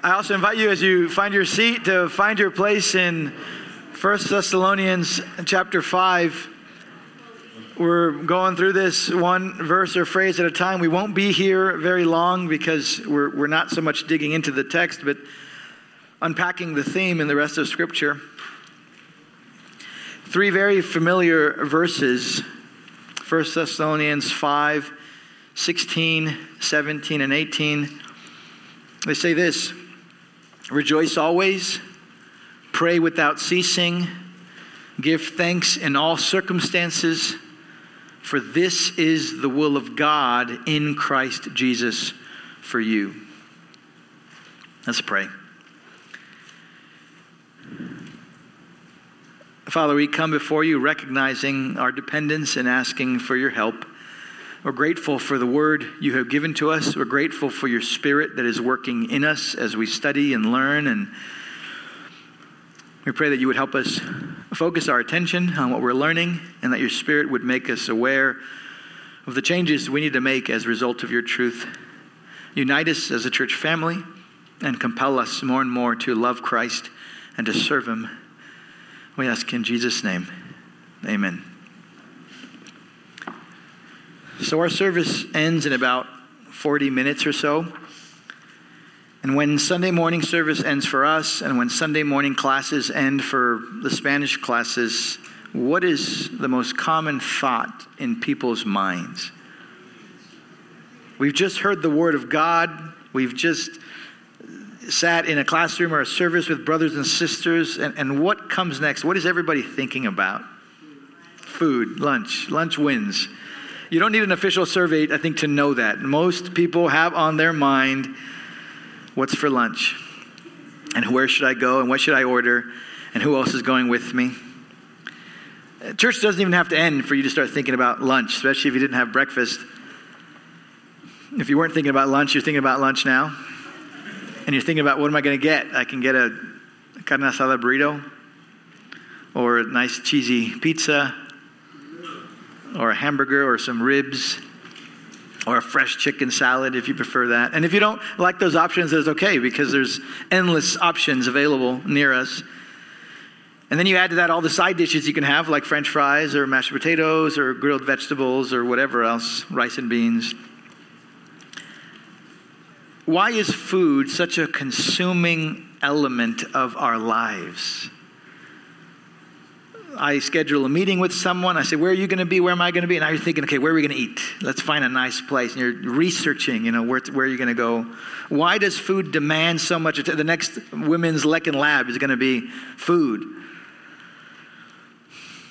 I also invite you as you find your seat to find your place in 1 Thessalonians chapter 5. We're going through this one verse or phrase at a time. We won't be here very long because we're, we're not so much digging into the text, but unpacking the theme in the rest of Scripture. Three very familiar verses 1 Thessalonians 5, 16, 17, and 18. They say this Rejoice always, pray without ceasing, give thanks in all circumstances for this is the will of God in Christ Jesus for you. Let's pray. Father, we come before you recognizing our dependence and asking for your help. We're grateful for the word you have given to us. We're grateful for your spirit that is working in us as we study and learn. And we pray that you would help us focus our attention on what we're learning and that your Spirit would make us aware of the changes we need to make as a result of your truth. Unite us as a church family and compel us more and more to love Christ and to serve Him. We ask in Jesus' name. Amen. So, our service ends in about 40 minutes or so. And when Sunday morning service ends for us, and when Sunday morning classes end for the Spanish classes, what is the most common thought in people's minds? We've just heard the Word of God. We've just sat in a classroom or a service with brothers and sisters. And, and what comes next? What is everybody thinking about? Food, lunch. Lunch wins. You don't need an official survey, I think, to know that. Most people have on their mind what's for lunch? And where should I go? And what should I order? And who else is going with me? Church doesn't even have to end for you to start thinking about lunch, especially if you didn't have breakfast. If you weren't thinking about lunch, you're thinking about lunch now. And you're thinking about what am I going to get? I can get a carne asada burrito, or a nice cheesy pizza, or a hamburger, or some ribs or a fresh chicken salad if you prefer that. And if you don't like those options, that's okay because there's endless options available near us. And then you add to that all the side dishes you can have, like french fries or mashed potatoes or grilled vegetables or whatever else, rice and beans. Why is food such a consuming element of our lives? I schedule a meeting with someone. I say, Where are you going to be? Where am I going to be? And now you're thinking, Okay, where are we going to eat? Let's find a nice place. And you're researching, you know, where, where are you going to go? Why does food demand so much? The next women's Lecken Lab is going to be food.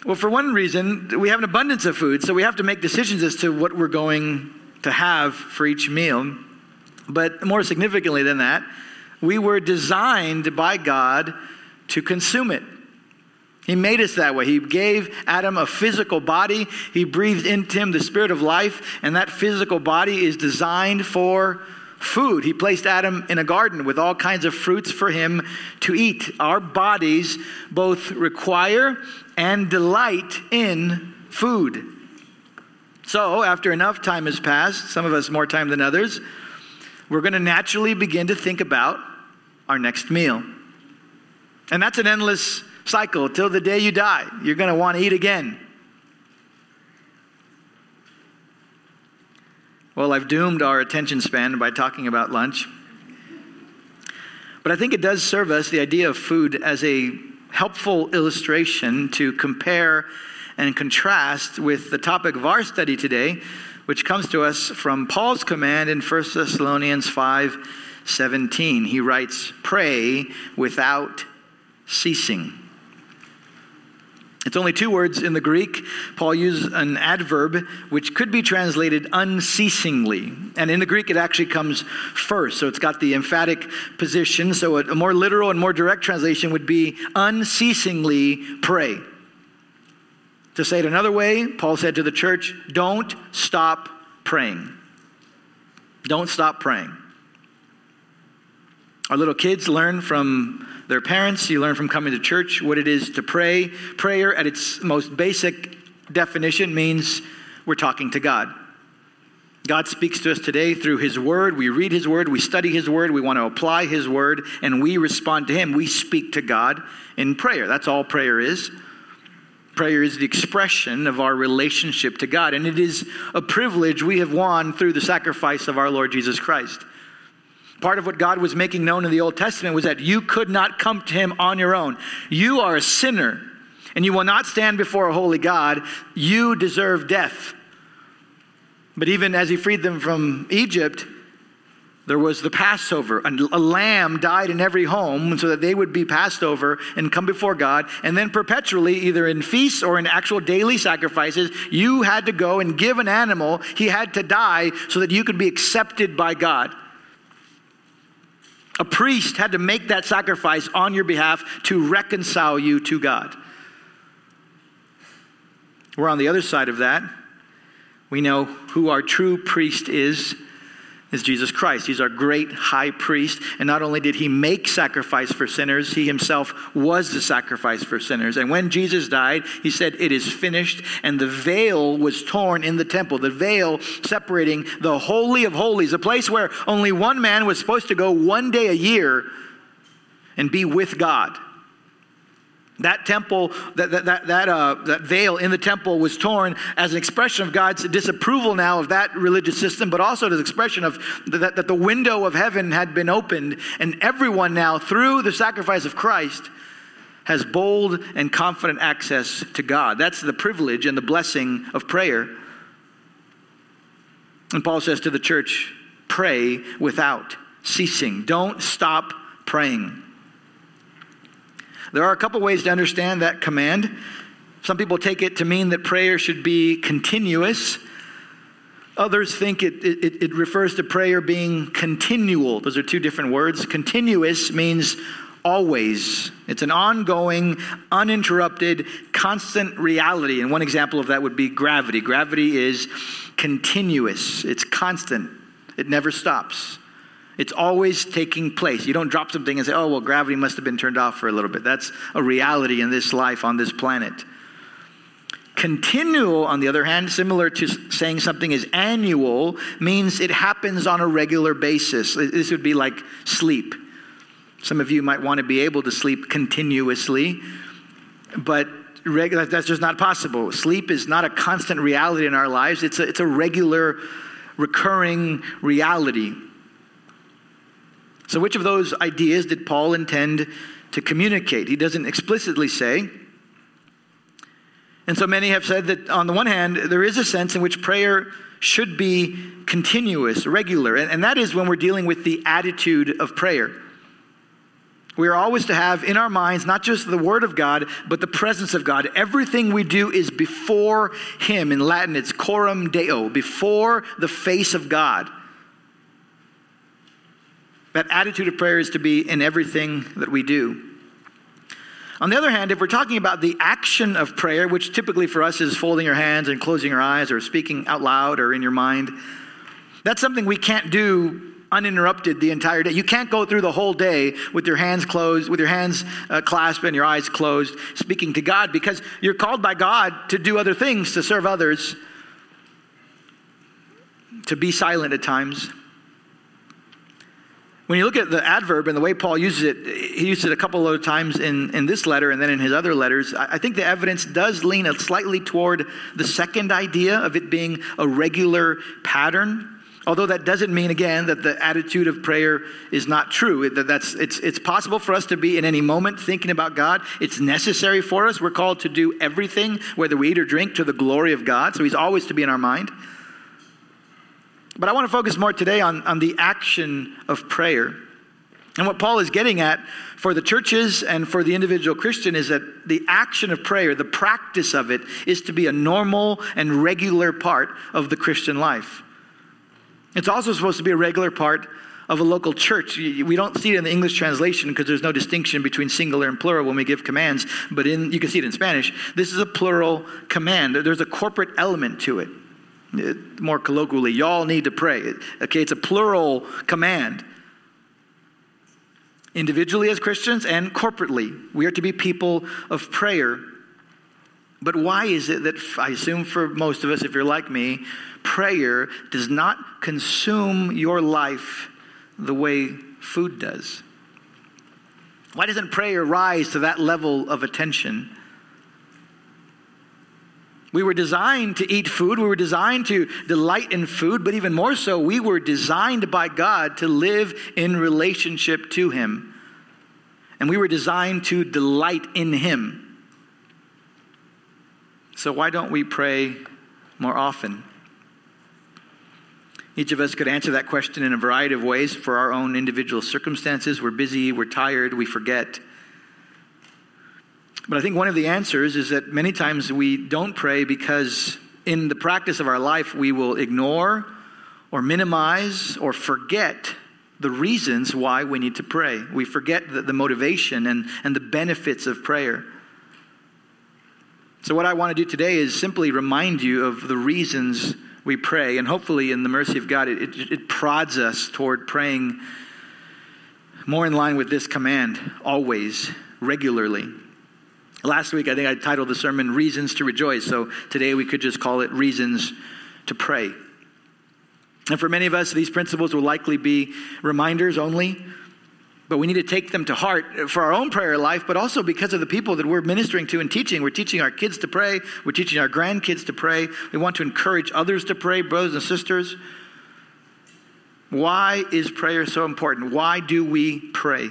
Well, for one reason, we have an abundance of food, so we have to make decisions as to what we're going to have for each meal. But more significantly than that, we were designed by God to consume it. He made us that way. He gave Adam a physical body. He breathed into him the spirit of life, and that physical body is designed for food. He placed Adam in a garden with all kinds of fruits for him to eat. Our bodies both require and delight in food. So, after enough time has passed, some of us more time than others, we're going to naturally begin to think about our next meal. And that's an endless cycle till the day you die. You're going to want to eat again. Well, I've doomed our attention span by talking about lunch. But I think it does serve us, the idea of food, as a helpful illustration to compare and contrast with the topic of our study today, which comes to us from Paul's command in 1 Thessalonians 5 17. He writes, Pray without ceasing. It's only two words in the Greek. Paul uses an adverb which could be translated unceasingly. And in the Greek, it actually comes first. So it's got the emphatic position. So a more literal and more direct translation would be unceasingly pray. To say it another way, Paul said to the church, don't stop praying. Don't stop praying. Our little kids learn from their parents. You learn from coming to church what it is to pray. Prayer, at its most basic definition, means we're talking to God. God speaks to us today through His Word. We read His Word, we study His Word, we want to apply His Word, and we respond to Him. We speak to God in prayer. That's all prayer is. Prayer is the expression of our relationship to God, and it is a privilege we have won through the sacrifice of our Lord Jesus Christ. Part of what God was making known in the Old Testament was that you could not come to Him on your own. You are a sinner, and you will not stand before a holy God. You deserve death. But even as he freed them from Egypt, there was the Passover. A lamb died in every home so that they would be passed over and come before God. And then perpetually, either in feasts or in actual daily sacrifices, you had to go and give an animal. He had to die so that you could be accepted by God. A priest had to make that sacrifice on your behalf to reconcile you to God. We're on the other side of that. We know who our true priest is is Jesus Christ. He's our great high priest. And not only did he make sacrifice for sinners, he himself was the sacrifice for sinners. And when Jesus died, he said, It is finished. And the veil was torn in the temple, the veil separating the Holy of Holies, a place where only one man was supposed to go one day a year and be with God. That temple, that, that, that, that, uh, that veil in the temple was torn as an expression of God's disapproval now of that religious system, but also as an expression of that, that the window of heaven had been opened, and everyone now, through the sacrifice of Christ, has bold and confident access to God. That's the privilege and the blessing of prayer. And Paul says to the church, pray without ceasing. Don't stop praying. There are a couple ways to understand that command. Some people take it to mean that prayer should be continuous. Others think it, it, it, refers to prayer being continual. Those are two different words. Continuous means always, it's an ongoing, uninterrupted, constant reality. And one example of that would be gravity. Gravity is continuous, it's constant, it never stops. It's always taking place. You don't drop something and say, oh, well, gravity must have been turned off for a little bit. That's a reality in this life on this planet. Continual, on the other hand, similar to saying something is annual, means it happens on a regular basis. This would be like sleep. Some of you might want to be able to sleep continuously, but that's just not possible. Sleep is not a constant reality in our lives, it's a, it's a regular, recurring reality. So, which of those ideas did Paul intend to communicate? He doesn't explicitly say. And so many have said that on the one hand, there is a sense in which prayer should be continuous, regular, and, and that is when we're dealing with the attitude of prayer. We are always to have in our minds not just the Word of God, but the presence of God. Everything we do is before Him. In Latin, it's coram Deo, before the face of God. That attitude of prayer is to be in everything that we do. On the other hand, if we're talking about the action of prayer, which typically for us is folding your hands and closing your eyes or speaking out loud or in your mind, that's something we can't do uninterrupted the entire day. You can't go through the whole day with your hands closed, with your hands uh, clasped and your eyes closed, speaking to God because you're called by God to do other things, to serve others, to be silent at times. When you look at the adverb and the way Paul uses it, he used it a couple of times in, in this letter and then in his other letters. I think the evidence does lean slightly toward the second idea of it being a regular pattern. Although that doesn't mean, again, that the attitude of prayer is not true. That that's, it's, it's possible for us to be in any moment thinking about God. It's necessary for us. We're called to do everything, whether we eat or drink, to the glory of God. So He's always to be in our mind. But I want to focus more today on, on the action of prayer. And what Paul is getting at for the churches and for the individual Christian is that the action of prayer, the practice of it, is to be a normal and regular part of the Christian life. It's also supposed to be a regular part of a local church. We don't see it in the English translation because there's no distinction between singular and plural when we give commands, but in, you can see it in Spanish. This is a plural command. There's a corporate element to it more colloquially, y'all need to pray. Okay, it's a plural command. Individually as Christians and corporately, we are to be people of prayer. But But why is it that, I assume for most of us, if you're like me, prayer does not consume your life the way food does? Why doesn't prayer rise to that level of attention? We were designed to eat food. We were designed to delight in food, but even more so, we were designed by God to live in relationship to Him. And we were designed to delight in Him. So, why don't we pray more often? Each of us could answer that question in a variety of ways for our own individual circumstances. We're busy, we're tired, we forget. But I think one of the answers is that many times we don't pray because in the practice of our life we will ignore or minimize or forget the reasons why we need to pray. We forget the, the motivation and, and the benefits of prayer. So, what I want to do today is simply remind you of the reasons we pray. And hopefully, in the mercy of God, it, it, it prods us toward praying more in line with this command always, regularly. Last week, I think I titled the sermon Reasons to Rejoice. So today we could just call it Reasons to Pray. And for many of us, these principles will likely be reminders only, but we need to take them to heart for our own prayer life, but also because of the people that we're ministering to and teaching. We're teaching our kids to pray, we're teaching our grandkids to pray. We want to encourage others to pray, brothers and sisters. Why is prayer so important? Why do we pray?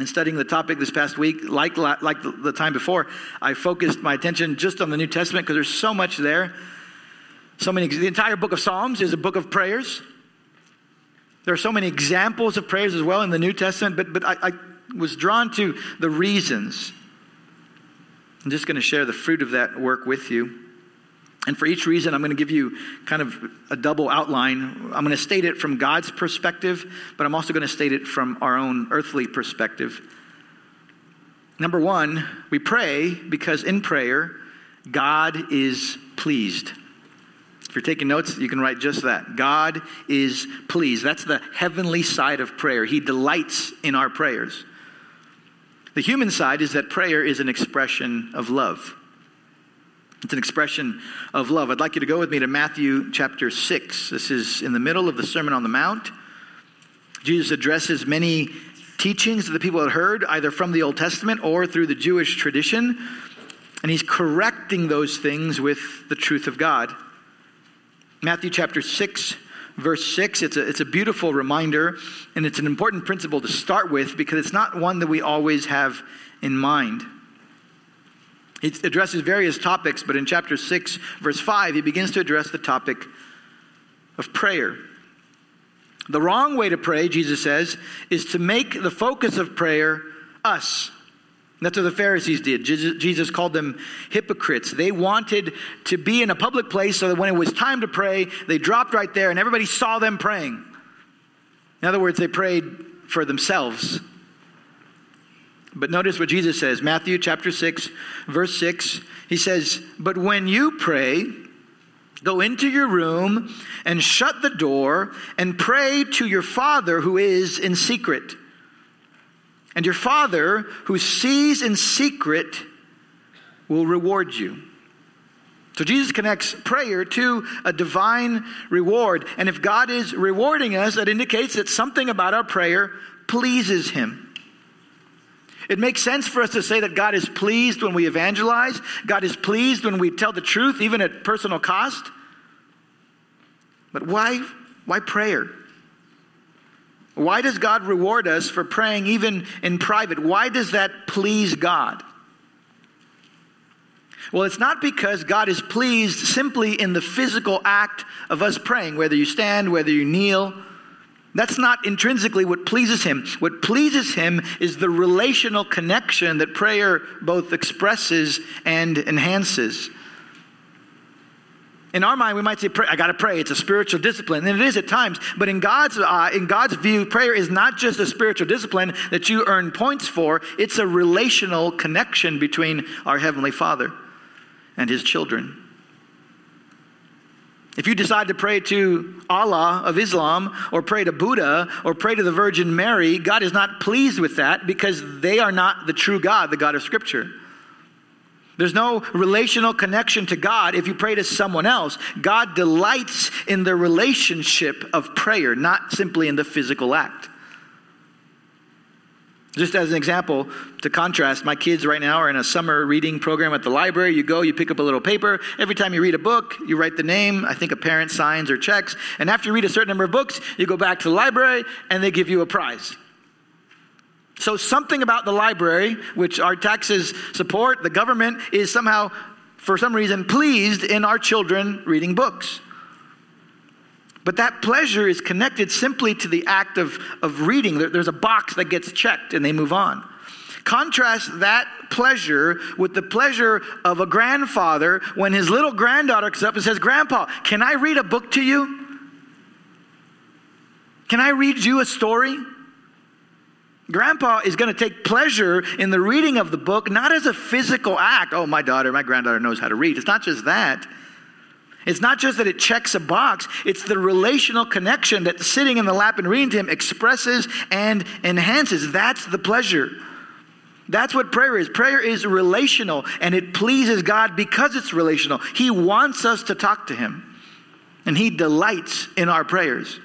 In studying the topic this past week, like, like the time before, I focused my attention just on the New Testament because there's so much there. So many, the entire book of Psalms is a book of prayers. There are so many examples of prayers as well in the New Testament, but, but I, I was drawn to the reasons. I'm just going to share the fruit of that work with you. And for each reason, I'm going to give you kind of a double outline. I'm going to state it from God's perspective, but I'm also going to state it from our own earthly perspective. Number one, we pray because in prayer, God is pleased. If you're taking notes, you can write just that. God is pleased. That's the heavenly side of prayer. He delights in our prayers. The human side is that prayer is an expression of love. It's an expression of love. I'd like you to go with me to Matthew chapter 6. This is in the middle of the Sermon on the Mount. Jesus addresses many teachings that the people had heard, either from the Old Testament or through the Jewish tradition, and he's correcting those things with the truth of God. Matthew chapter 6, verse 6, it's a, it's a beautiful reminder, and it's an important principle to start with because it's not one that we always have in mind. He addresses various topics, but in chapter 6, verse 5, he begins to address the topic of prayer. The wrong way to pray, Jesus says, is to make the focus of prayer us. That's what the Pharisees did. Jesus called them hypocrites. They wanted to be in a public place so that when it was time to pray, they dropped right there and everybody saw them praying. In other words, they prayed for themselves but notice what Jesus says Matthew chapter 6, verse 6. He says, But when you pray, go into your room and shut the door and pray to your Father who is in secret. And your Father who sees in secret will reward you. So Jesus connects prayer to a divine reward. And if God is rewarding us, that indicates that something about our prayer pleases Him. It makes sense for us to say that God is pleased when we evangelize, God is pleased when we tell the truth, even at personal cost. But why, why prayer? Why does God reward us for praying even in private? Why does that please God? Well, it's not because God is pleased simply in the physical act of us praying, whether you stand, whether you kneel. That's not intrinsically what pleases him. What pleases him is the relational connection that prayer both expresses and enhances. In our mind, we might say, "I got to pray." It's a spiritual discipline, and it is at times. But in God's uh, in God's view, prayer is not just a spiritual discipline that you earn points for. It's a relational connection between our heavenly Father and His children. If you decide to pray to Allah of Islam or pray to Buddha or pray to the Virgin Mary, God is not pleased with that because they are not the true God, the God of Scripture. There's no relational connection to God if you pray to someone else. God delights in the relationship of prayer, not simply in the physical act. Just as an example, to contrast, my kids right now are in a summer reading program at the library. You go, you pick up a little paper. Every time you read a book, you write the name. I think a parent signs or checks. And after you read a certain number of books, you go back to the library and they give you a prize. So, something about the library, which our taxes support, the government is somehow, for some reason, pleased in our children reading books. But that pleasure is connected simply to the act of, of reading. There, there's a box that gets checked and they move on. Contrast that pleasure with the pleasure of a grandfather when his little granddaughter comes up and says, Grandpa, can I read a book to you? Can I read you a story? Grandpa is going to take pleasure in the reading of the book, not as a physical act. Oh, my daughter, my granddaughter knows how to read. It's not just that. It's not just that it checks a box, it's the relational connection that sitting in the lap and reading to Him expresses and enhances. That's the pleasure. That's what prayer is. Prayer is relational and it pleases God because it's relational. He wants us to talk to Him and He delights in our prayers.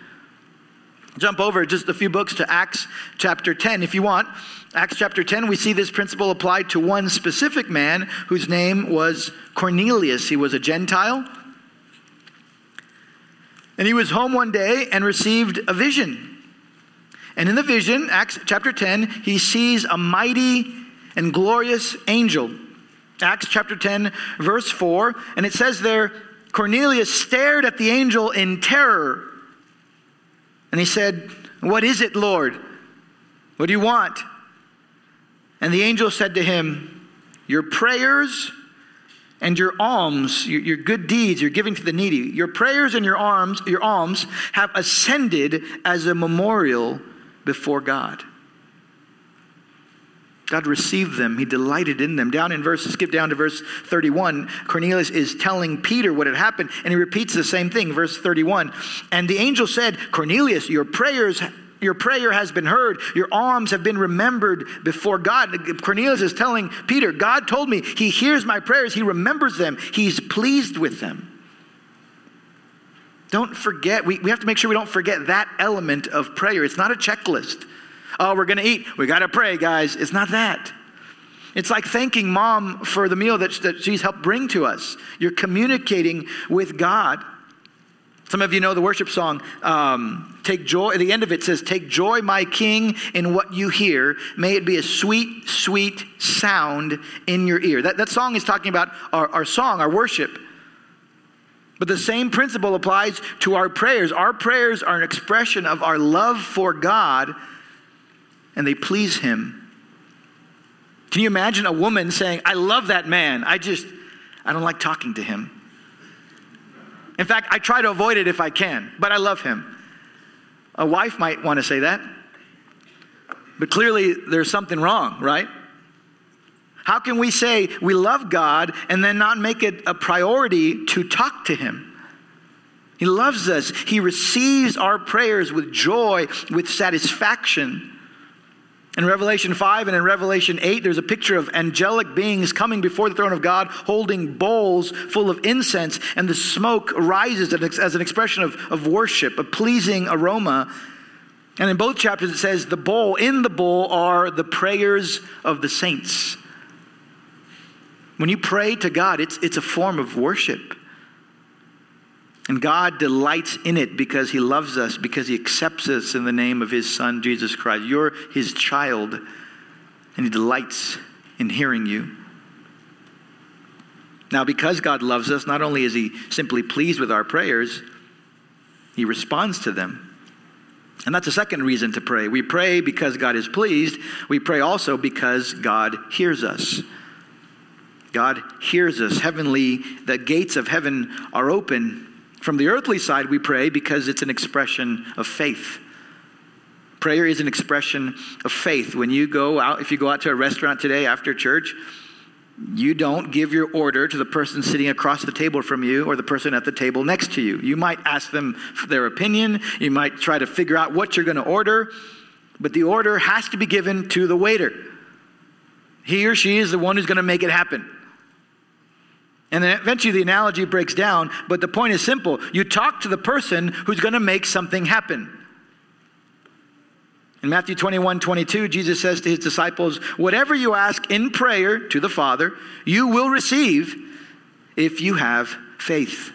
Jump over just a few books to Acts chapter 10 if you want. Acts chapter 10, we see this principle applied to one specific man whose name was Cornelius. He was a Gentile. And he was home one day and received a vision. And in the vision, Acts chapter 10, he sees a mighty and glorious angel. Acts chapter 10, verse 4, and it says there Cornelius stared at the angel in terror. And he said, What is it, Lord? What do you want? And the angel said to him, Your prayers and your alms, your, your, good deeds you're giving to the needy, your prayers and your alms, your alms have ascended as a memorial before God. God received them. He delighted in them. Down in verse, skip down to verse 31, Cornelius is telling Peter what had happened, and he repeats the same thing, verse 31. And the angel said, Cornelius, your prayers your prayer has been heard. Your alms have been remembered before God. Cornelius is telling Peter, God told me he hears my prayers, he remembers them, he's pleased with them. Don't forget, we, we have to make sure we don't forget that element of prayer. It's not a checklist. Oh, we're going to eat. We got to pray, guys. It's not that. It's like thanking mom for the meal that, that she's helped bring to us. You're communicating with God. Some of you know the worship song, um, Take Joy. At the end of it says, Take joy, my King, in what you hear. May it be a sweet, sweet sound in your ear. That, that song is talking about our, our song, our worship. But the same principle applies to our prayers. Our prayers are an expression of our love for God and they please him. Can you imagine a woman saying, I love that man. I just, I don't like talking to him. In fact, I try to avoid it if I can, but I love him. A wife might want to say that. But clearly, there's something wrong, right? How can we say we love God and then not make it a priority to talk to Him? He loves us. He receives our prayers with joy, with satisfaction. In Revelation 5 and in Revelation 8, there's a picture of angelic beings coming before the throne of God holding bowls full of incense, and the smoke rises as an expression of, of worship, a pleasing aroma. And in both chapters, it says the bowl, in the bowl are the prayers of the saints. When you pray to God, it's, it's a form of worship. And God delights in it because He loves us, because He accepts us in the name of His Son, Jesus Christ. You're His child, and He delights in hearing you. Now, because God loves us, not only is He simply pleased with our prayers, He responds to them. And that's a second reason to pray. We pray because God is pleased. We pray also because God hears us. God hears us. Heavenly, the gates of heaven are open from the earthly side, we pray because it's an expression of faith. Prayer is an expression of faith. When you go out, if you go out to a restaurant today after church, you don't give your order to the person sitting across the table from you or the person at the table next to you. You might ask them for their opinion, you might try to figure out what you're going to order, but the order has to be given to the waiter. He or she is the one who's going to make it happen. And then eventually the analogy breaks down, but the point is simple. You talk to the person who's going to make something happen. In Matthew 21 22, Jesus says to his disciples, Whatever you ask in prayer to the Father, you will receive if you have faith.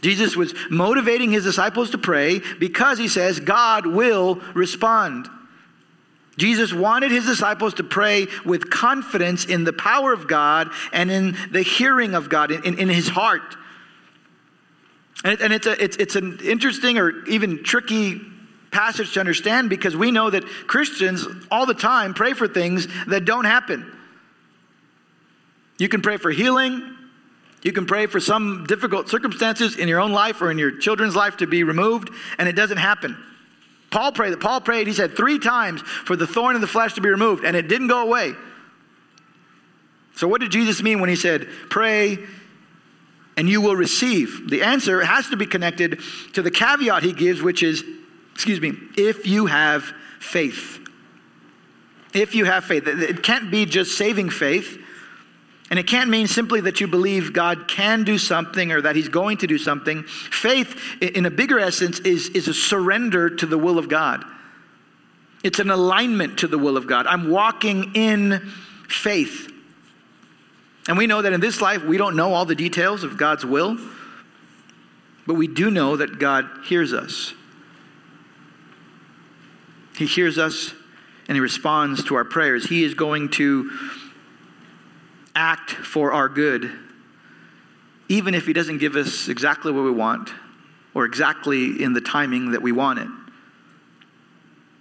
Jesus was motivating his disciples to pray because he says God will respond. Jesus wanted his disciples to pray with confidence in the power of God and in the hearing of God, in, in his heart. And, and it's, a, it's, it's an interesting or even tricky passage to understand because we know that Christians all the time pray for things that don't happen. You can pray for healing. You can pray for some difficult circumstances in your own life or in your children's life to be removed, and it doesn't happen. Paul prayed. that Paul prayed. He said three times for the thorn in the flesh to be removed, and it didn't go away. So, what did Jesus mean when he said, "Pray and you will receive"? The answer has to be connected to the caveat he gives, which is excuse me, if you have faith. If you have faith. It can't be just saving faith. And it can't mean simply that you believe God can do something or that He's going to do something. Faith, in a bigger essence, is, is a surrender to the will of God. It's an alignment to the will of God. I'm walking in faith. And we know that in this life, we don't know all the details of God's will, but we do know that God hears us. He hears us and He responds to our prayers. He is going to act for our good, even if He doesn't give us exactly what we want or exactly in the timing that we want it.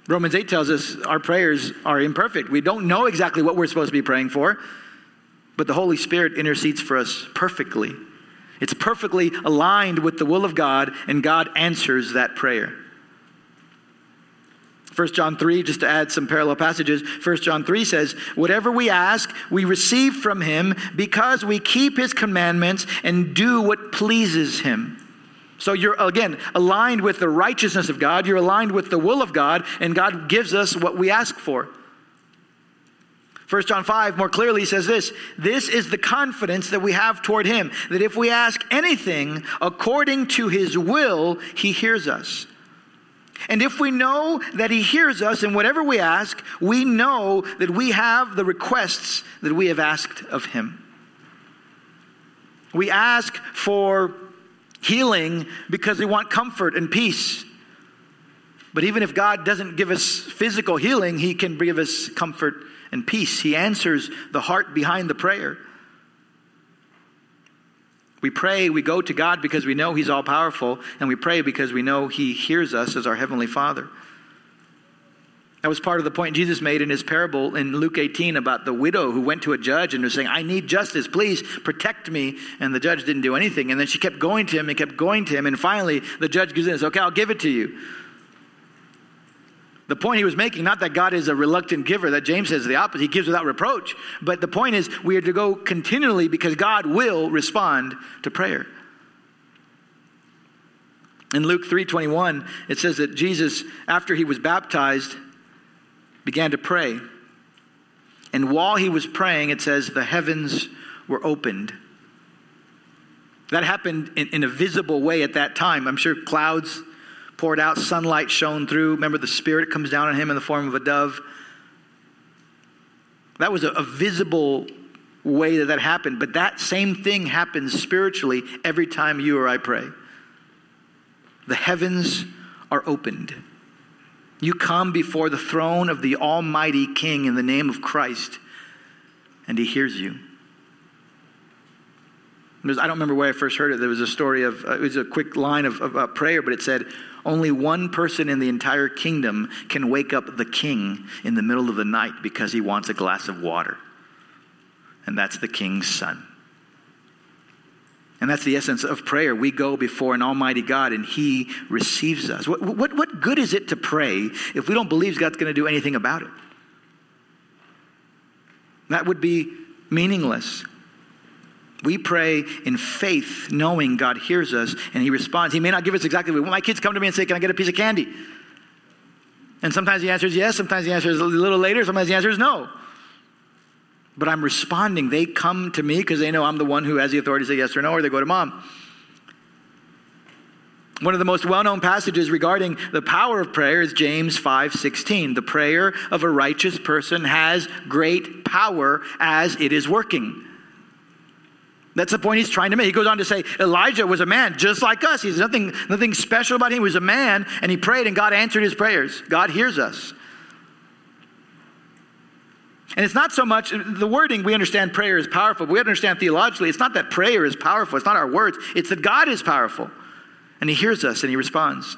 Romans 8 tells us our prayers are imperfect. We don't know exactly what we're supposed to be praying for, but the Holy Spirit intercedes for us perfectly. It's perfectly aligned with the will of God, and God answers that prayer. 1 John 3, just to add some parallel passages, 1 John 3 says, Whatever we ask, we receive from him because we keep his commandments and do what pleases him. So you're, again, aligned with the righteousness of God, you're aligned with the will of God, and God gives us what we ask for. 1 John 5 more clearly says this This is the confidence that we have toward him, that if we ask anything according to his will, he hears us. And if we know that He hears us in whatever we ask, we know that we have the requests that we have asked of Him. We ask for healing because we want comfort and peace. But even if God doesn't give us physical healing, He can give us comfort and peace. He answers the heart behind the prayer. We pray, we go to God because we know He's all powerful, and we pray because we know He hears us as our Heavenly Father. That was part of the point Jesus made in his parable in Luke 18 about the widow who went to a judge and was saying, I need justice, please protect me. And the judge didn't do anything. And then she kept going to him and kept going to him. And finally, the judge gives in and says, Okay, I'll give it to you. The point he was making, not that God is a reluctant giver, that James says the opposite. He gives without reproach. But the point is, we are to go continually because God will respond to prayer. In Luke 3:21, it says that Jesus, after he was baptized, began to pray. And while he was praying, it says the heavens were opened. That happened in, in a visible way at that time. I'm sure clouds poured out, sunlight shone through. Remember, the Spirit comes down on him in the form of a dove. That was a, a visible way that that happened, but that same thing happens spiritually every time you or I pray. The heavens are opened. You come before the throne of the Almighty King in the name of Christ, and He hears you. I don't remember where I first heard it. There was a story of, uh, it was a quick line of, of uh, prayer, but it said, only one person in the entire kingdom can wake up the king in the middle of the night because he wants a glass of water. And that's the king's son. And that's the essence of prayer. We go before an almighty God and he receives us. What, what, what good is it to pray if we don't believe God's going to do anything about it? That would be meaningless. We pray in faith, knowing God hears us and He responds. He may not give us exactly what my kids come to me and say, Can I get a piece of candy? And sometimes the answer is yes, sometimes the answer is a little later, sometimes the answer is no. but I'm responding. They come to me because they know I'm the one who has the authority to say yes or no, or they go to mom. One of the most well-known passages regarding the power of prayer is James 5:16. The prayer of a righteous person has great power as it is working. That's the point he's trying to make. He goes on to say Elijah was a man just like us. He's nothing, nothing special about him. He was a man and he prayed and God answered his prayers. God hears us. And it's not so much the wording, we understand prayer is powerful. We understand theologically, it's not that prayer is powerful, it's not our words, it's that God is powerful. And He hears us and He responds.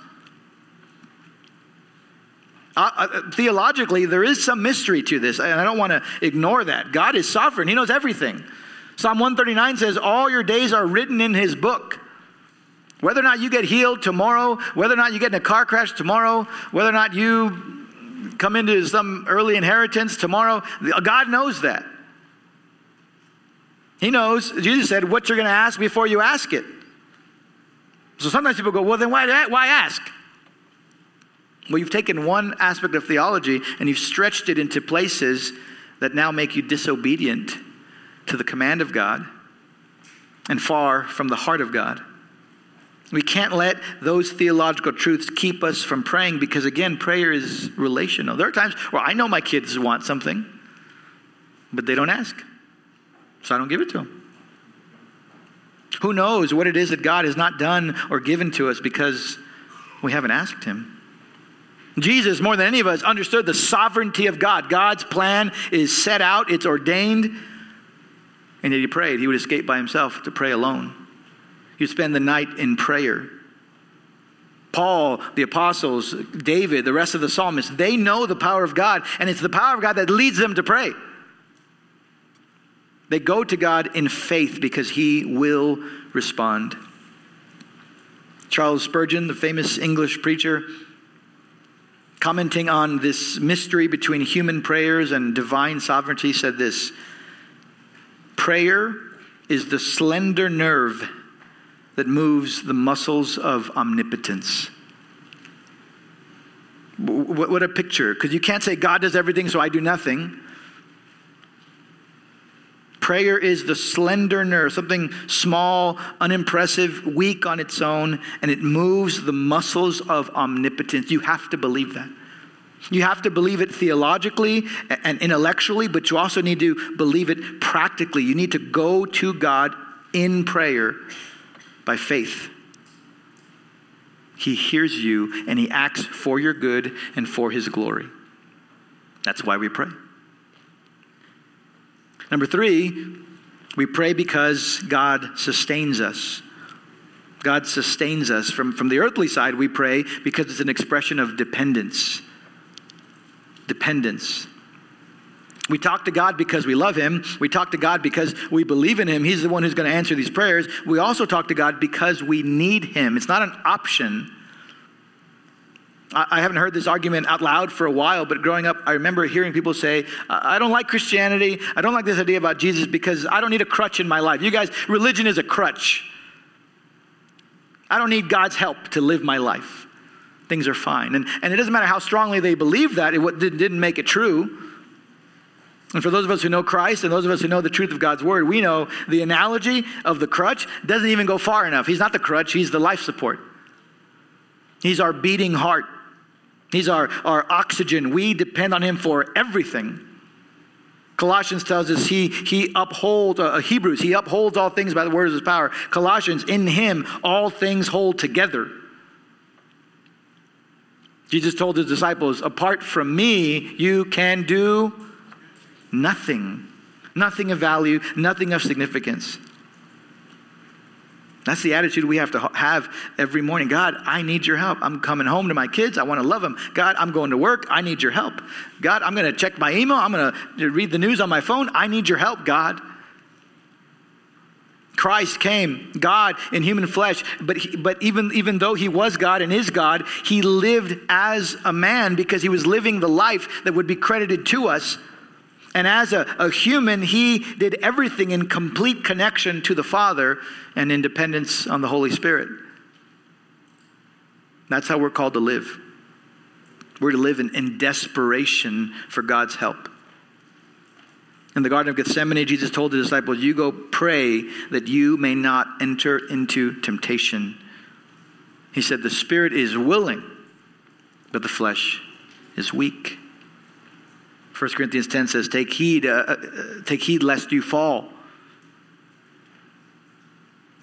Uh, uh, theologically, there is some mystery to this, and I don't want to ignore that. God is sovereign, He knows everything. Psalm 139 says, All your days are written in His book. Whether or not you get healed tomorrow, whether or not you get in a car crash tomorrow, whether or not you come into some early inheritance tomorrow. God knows that. He knows, Jesus said, what you're going to ask before you ask it. So sometimes people go, well, then why, why ask? Well, you've taken one aspect of theology and you've stretched it into places that now make you disobedient to the command of God and far from the heart of God. We can't let those theological truths keep us from praying because, again, prayer is relational. There are times where I know my kids want something, but they don't ask. So I don't give it to them. Who knows what it is that God has not done or given to us because we haven't asked Him? Jesus, more than any of us, understood the sovereignty of God. God's plan is set out, it's ordained, and yet He prayed. He would escape by Himself to pray alone. He would spend the night in prayer. Paul, the apostles, David, the rest of the psalmists, they know the power of God, and it's the power of God that leads them to pray. They go to God in faith because he will respond. Charles Spurgeon, the famous English preacher, commenting on this mystery between human prayers and divine sovereignty, said this Prayer is the slender nerve that moves the muscles of omnipotence. What a picture. Because you can't say, God does everything, so I do nothing. Prayer is the slender nerve, something small, unimpressive, weak on its own, and it moves the muscles of omnipotence. You have to believe that. You have to believe it theologically and intellectually, but you also need to believe it practically. You need to go to God in prayer by faith. He hears you and he acts for your good and for his glory. That's why we pray. Number three, we pray because God sustains us. God sustains us. From, from the earthly side, we pray because it's an expression of dependence. Dependence. We talk to God because we love Him. We talk to God because we believe in Him. He's the one who's going to answer these prayers. We also talk to God because we need Him. It's not an option. I haven't heard this argument out loud for a while, but growing up, I remember hearing people say, I don't like Christianity. I don't like this idea about Jesus because I don't need a crutch in my life. You guys, religion is a crutch. I don't need God's help to live my life. Things are fine. And, and it doesn't matter how strongly they believe that, it didn't make it true. And for those of us who know Christ and those of us who know the truth of God's word, we know the analogy of the crutch doesn't even go far enough. He's not the crutch, he's the life support. He's our beating heart, he's our, our oxygen. We depend on him for everything. Colossians tells us he, he upholds, uh, Hebrews, he upholds all things by the word of his power. Colossians, in him all things hold together. Jesus told his disciples, apart from me, you can do Nothing. Nothing of value, nothing of significance. That's the attitude we have to have every morning. God, I need your help. I'm coming home to my kids. I want to love them. God, I'm going to work. I need your help. God, I'm going to check my email. I'm going to read the news on my phone. I need your help, God. Christ came, God in human flesh, but, he, but even, even though he was God and is God, he lived as a man because he was living the life that would be credited to us and as a, a human, he did everything in complete connection to the Father and independence on the Holy Spirit. That's how we're called to live. We're to live in, in desperation for God's help. In the Garden of Gethsemane, Jesus told the disciples, You go pray that you may not enter into temptation. He said, The spirit is willing, but the flesh is weak. 1 Corinthians 10 says, Take heed, uh, uh, take heed lest you fall.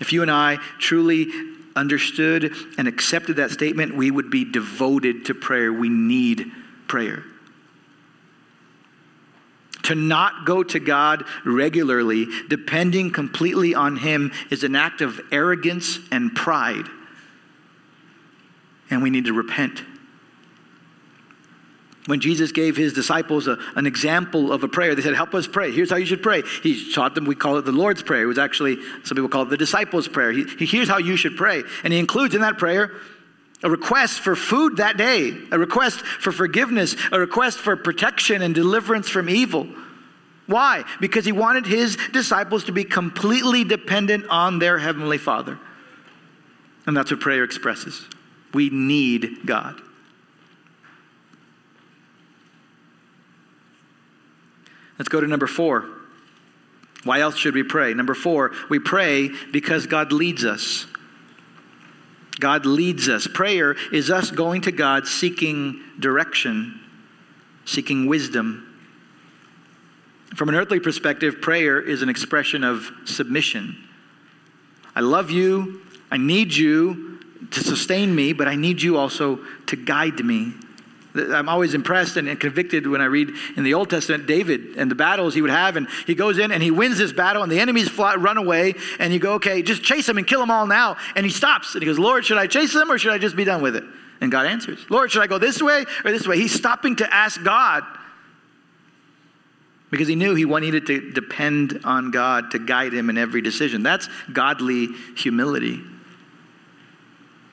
If you and I truly understood and accepted that statement, we would be devoted to prayer. We need prayer. To not go to God regularly, depending completely on Him, is an act of arrogance and pride. And we need to repent when Jesus gave his disciples a, an example of a prayer, they said, Help us pray. Here's how you should pray. He taught them, we call it the Lord's Prayer. It was actually, some people call it the disciples' prayer. He, he, here's how you should pray. And he includes in that prayer a request for food that day, a request for forgiveness, a request for protection and deliverance from evil. Why? Because he wanted his disciples to be completely dependent on their Heavenly Father. And that's what prayer expresses. We need God. Let's go to number four. Why else should we pray? Number four, we pray because God leads us. God leads us. Prayer is us going to God seeking direction, seeking wisdom. From an earthly perspective, prayer is an expression of submission. I love you. I need you to sustain me, but I need you also to guide me. I'm always impressed and convicted when I read in the Old Testament David and the battles he would have. And he goes in and he wins this battle, and the enemies fly, run away. And you go, okay, just chase them and kill them all now. And he stops and he goes, Lord, should I chase them or should I just be done with it? And God answers, Lord, should I go this way or this way? He's stopping to ask God because he knew he needed to depend on God to guide him in every decision. That's godly humility.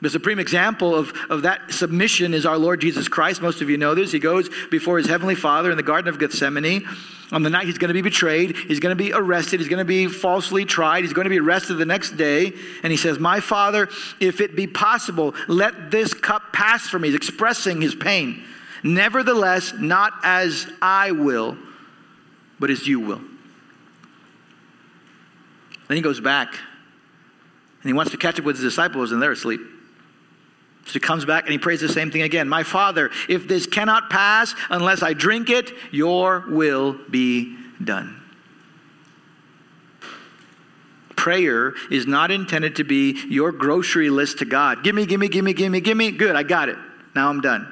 The supreme example of, of that submission is our Lord Jesus Christ. Most of you know this. He goes before his heavenly Father in the Garden of Gethsemane. On the night he's going to be betrayed, he's going to be arrested, he's going to be falsely tried, he's going to be arrested the next day. And he says, My Father, if it be possible, let this cup pass from me. He's expressing his pain. Nevertheless, not as I will, but as you will. Then he goes back and he wants to catch up with his disciples, and they're asleep. So he comes back and he prays the same thing again. My Father, if this cannot pass unless I drink it, your will be done. Prayer is not intended to be your grocery list to God. Give me, give me, give me, give me, give me. Good, I got it. Now I'm done.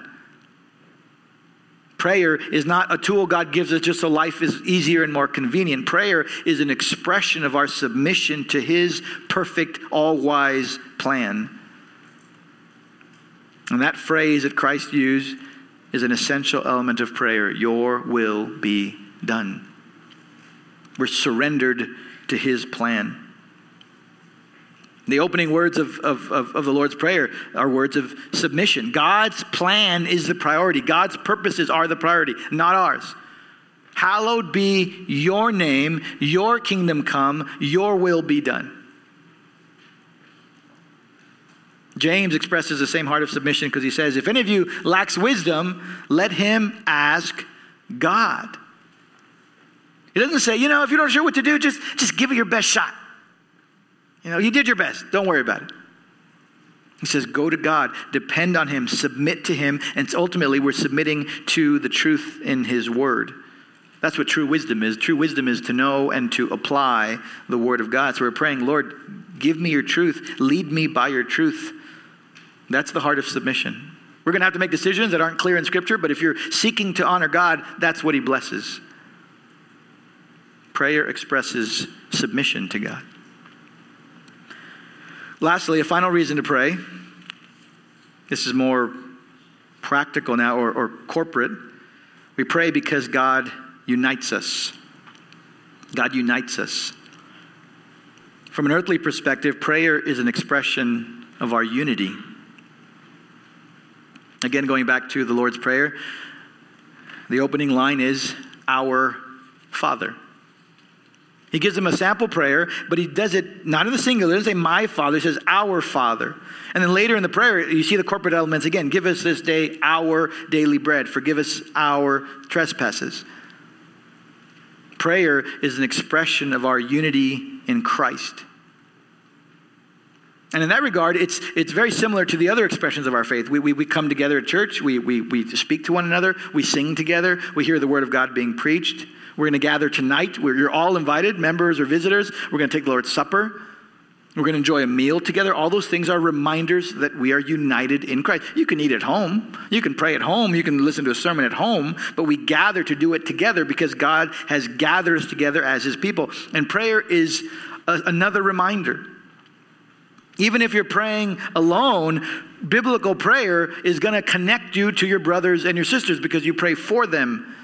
Prayer is not a tool God gives us just so life is easier and more convenient. Prayer is an expression of our submission to His perfect, all wise plan and that phrase that Christ used is an essential element of prayer Your will be done. We're surrendered to His plan. The opening words of, of, of, of, the Lord's Prayer are words of submission. God's plan is the priority, God's purposes are the priority, not ours. Hallowed be your name, your kingdom come, your will be done. James expresses the same heart of submission because he says, If any of you lacks wisdom, let him ask God. He doesn't say, you know, if you're not sure what to do, just, just give it your best shot. You know, you did your best. Don't worry about it. He says, go to God, depend on Him, submit to Him, and ultimately we're submitting to the truth in His Word. That's what true wisdom is. True wisdom is to know and to apply the Word of God. So we're praying, Lord, give me your truth, lead me by your truth. That's the heart of submission. We're going to have to make decisions that aren't clear in Scripture, but if you're seeking to honor God, that's what He blesses. Prayer expresses submission to God. Lastly, a final reason to pray. This is more practical now or, or corporate. We pray because God unites us. God unites us. From an earthly perspective, prayer is an expression of our unity. Again, going back to the Lord's Prayer, the opening line is, Our Father. He gives them a sample prayer, but he does it not in the singular. He doesn't say, My Father. He says, Our Father. And then later in the prayer, you see the corporate elements again. Give us this day our daily bread. Forgive us our trespasses. Prayer is an expression of our unity in Christ. And in that regard, it's, it's very similar to the other expressions of our faith. We, we, we come together at church, we, we, we speak to one another, we sing together, we hear the word of God being preached. We're going to gather tonight. We're, you're all invited, members or visitors. We're going to take the Lord's Supper. We're going to enjoy a meal together. All those things are reminders that we are united in Christ. You can eat at home, you can pray at home, you can listen to a sermon at home, but we gather to do it together because God has gathered us together as His people. And prayer is a, another reminder even if you're praying alone, biblical prayer is going to connect you to your brothers and your sisters because you pray for them.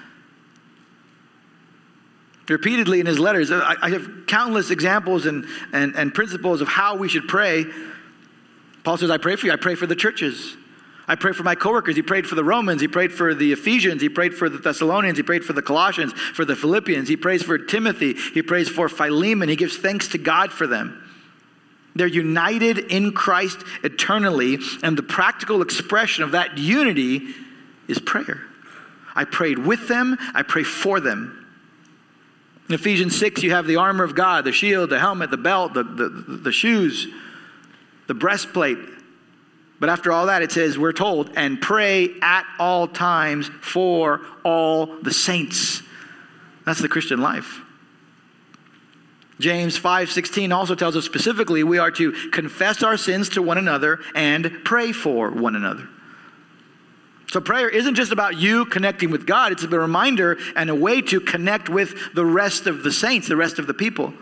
Repeatedly in his letters, I have countless examples and, and, and principles of how we should pray. Paul says, I pray for you. I pray for the churches. I pray for my coworkers. He prayed for the Romans. He prayed for the Ephesians. He prayed for the Thessalonians. He prayed for the Colossians, for the Philippians. He prays for Timothy. He prays for Philemon. He gives thanks to God for them. They're united in Christ eternally, and the practical expression of that unity is prayer. I prayed with them, I pray for them. In Ephesians 6, you have the armor of God, the shield, the helmet, the belt, the, the, the shoes, the breastplate. But after all that, it says, we're told, and pray at all times for all the saints. That's the Christian life. James 5:16 also tells us specifically we are to confess our sins to one another and pray for one another. So prayer isn't just about you connecting with God, it's a reminder and a way to connect with the rest of the saints, the rest of the people.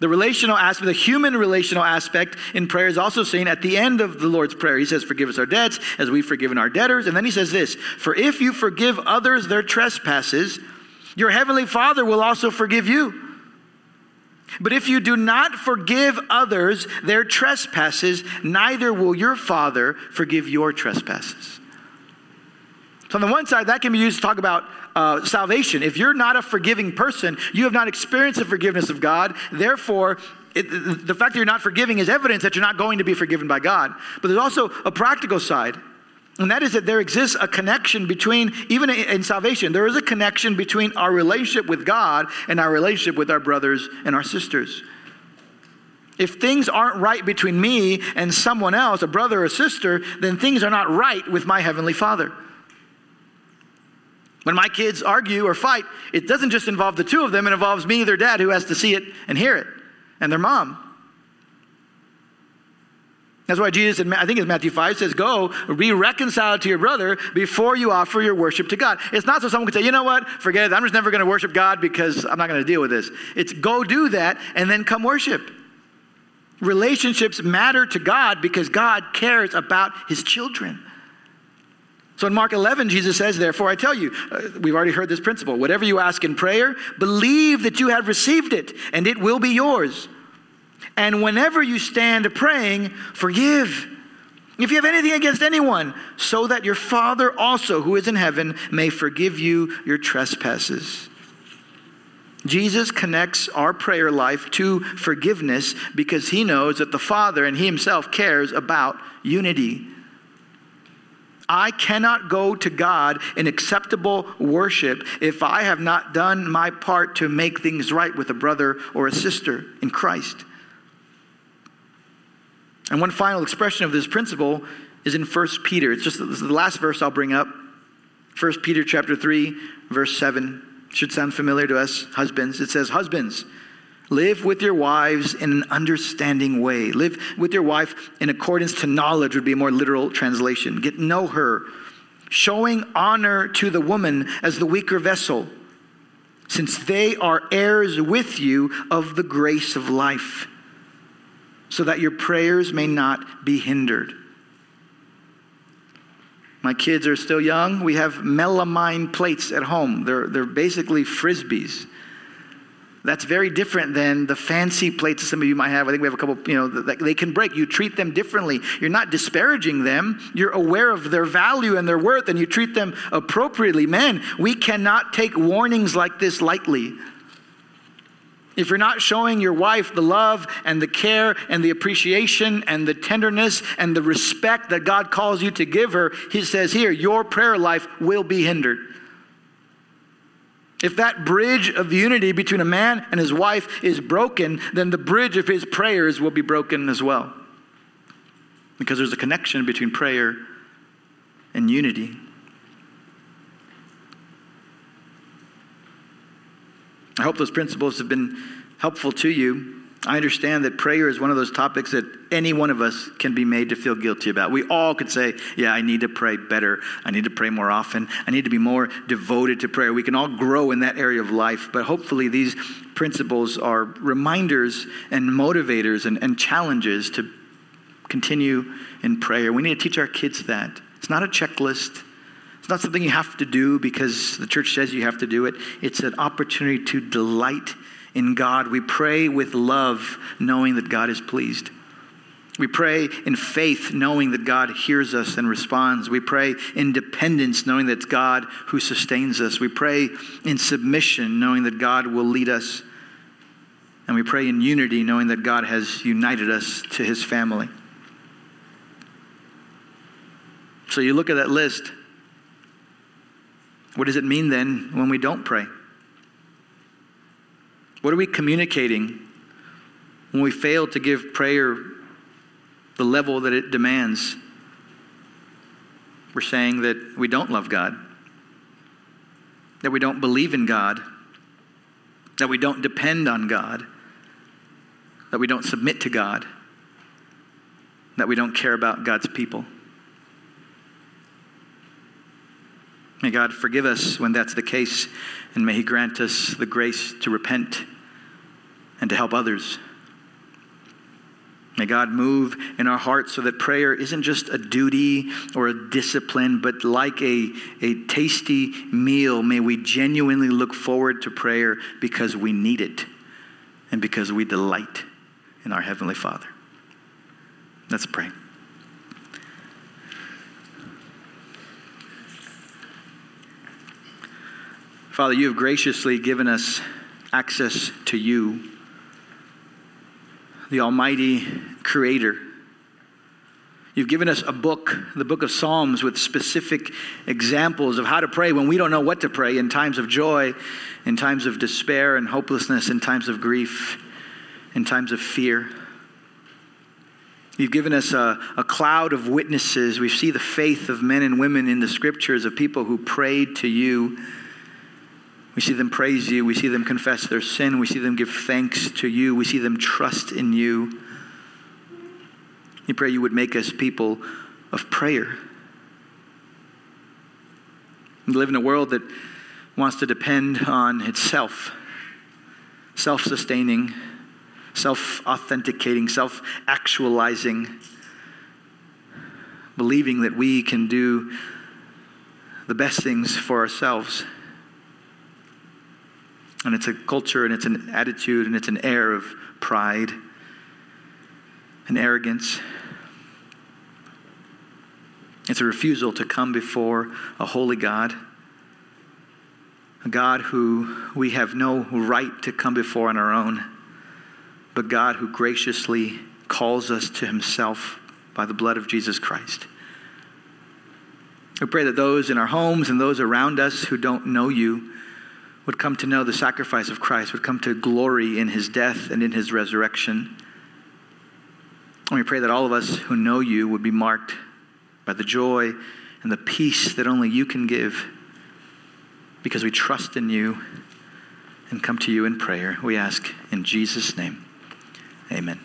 The relational aspect, the human relational aspect in prayer is also seen at the end of the Lord's Prayer. He says, Forgive us our debts as we've forgiven our debtors. And then he says this For if you forgive others their trespasses, your heavenly Father will also forgive you. But if you do not forgive others their trespasses, neither will your Father forgive your trespasses. So, on the one side, that can be used to talk about uh, salvation. If you're not a forgiving person, you have not experienced the forgiveness of God. Therefore, it, the fact that you're not forgiving is evidence that you're not going to be forgiven by God. But there's also a practical side. And that is that there exists a connection between, even in salvation, there is a connection between our relationship with God and our relationship with our brothers and our sisters. If things aren't right between me and someone else, a brother or sister, then things are not right with my Heavenly Father. When my kids argue or fight, it doesn't just involve the two of them, it involves me, their dad, who has to see it and hear it, and their mom. That's why Jesus, in, I think it's Matthew 5, says, Go, be reconciled to your brother before you offer your worship to God. It's not so someone can say, You know what? Forget it. I'm just never going to worship God because I'm not going to deal with this. It's go do that and then come worship. Relationships matter to God because God cares about his children. So in Mark 11, Jesus says, Therefore, I tell you, uh, we've already heard this principle. Whatever you ask in prayer, believe that you have received it, and it will be yours. And whenever you stand praying, forgive. If you have anything against anyone, so that your Father also, who is in heaven, may forgive you your trespasses. Jesus connects our prayer life to forgiveness because he knows that the Father and he himself cares about unity. I cannot go to God in acceptable worship if I have not done my part to make things right with a brother or a sister in Christ. And one final expression of this principle is in 1 Peter. It's just the last verse I'll bring up. 1 Peter chapter 3, verse 7. Should sound familiar to us husbands. It says, Husbands, live with your wives in an understanding way. Live with your wife in accordance to knowledge, would be a more literal translation. Get know her, showing honor to the woman as the weaker vessel, since they are heirs with you of the grace of life so that your prayers may not be hindered. My kids are still young. We have melamine plates at home. They're, they're basically frisbees. That's very different than the fancy plates some of you might have. I think we have a couple, you know, that they can break. You treat them differently. You're not disparaging them. You're aware of their value and their worth, and you treat them appropriately. Men, we cannot take warnings like this lightly. If you're not showing your wife the love and the care and the appreciation and the tenderness and the respect that God calls you to give her, He says here, your prayer life will be hindered. If that bridge of unity between a man and his wife is broken, then the bridge of his prayers will be broken as well. Because there's a connection between prayer and unity. I hope those principles have been helpful to you. I understand that prayer is one of those topics that any one of us can be made to feel guilty about. We all could say, Yeah, I need to pray better. I need to pray more often. I need to be more devoted to prayer. We can all grow in that area of life, but hopefully these principles are reminders and motivators and, and challenges to continue in prayer. We need to teach our kids that. It's not a checklist. It's not something you have to do because the church says you have to do it. It's an opportunity to delight in God. We pray with love, knowing that God is pleased. We pray in faith, knowing that God hears us and responds. We pray in dependence, knowing that it's God who sustains us. We pray in submission, knowing that God will lead us. And we pray in unity, knowing that God has united us to his family. So you look at that list. What does it mean then when we don't pray? What are we communicating when we fail to give prayer the level that it demands? We're saying that we don't love God, that we don't believe in God, that we don't depend on God, that we don't submit to God, that we don't care about God's people. May God forgive us when that's the case, and may He grant us the grace to repent and to help others. May God move in our hearts so that prayer isn't just a duty or a discipline, but like a, a tasty meal. May we genuinely look forward to prayer because we need it and because we delight in our Heavenly Father. Let's pray. Father, you have graciously given us access to you, the Almighty Creator. You've given us a book, the book of Psalms, with specific examples of how to pray when we don't know what to pray in times of joy, in times of despair and hopelessness, in times of grief, in times of fear. You've given us a, a cloud of witnesses. We see the faith of men and women in the scriptures of people who prayed to you we see them praise you. We see them confess their sin. We see them give thanks to you. We see them trust in you. We pray you would make us people of prayer. We live in a world that wants to depend on itself, self sustaining, self authenticating, self actualizing, believing that we can do the best things for ourselves. And it's a culture and it's an attitude and it's an air of pride and arrogance. It's a refusal to come before a holy God, a God who we have no right to come before on our own, but God who graciously calls us to himself by the blood of Jesus Christ. We pray that those in our homes and those around us who don't know you would come to know the sacrifice of Christ, would come to glory in his death and in his resurrection. And we pray that all of us who know you would be marked by the joy and the peace that only you can give because we trust in you and come to you in prayer. We ask in Jesus' name. Amen.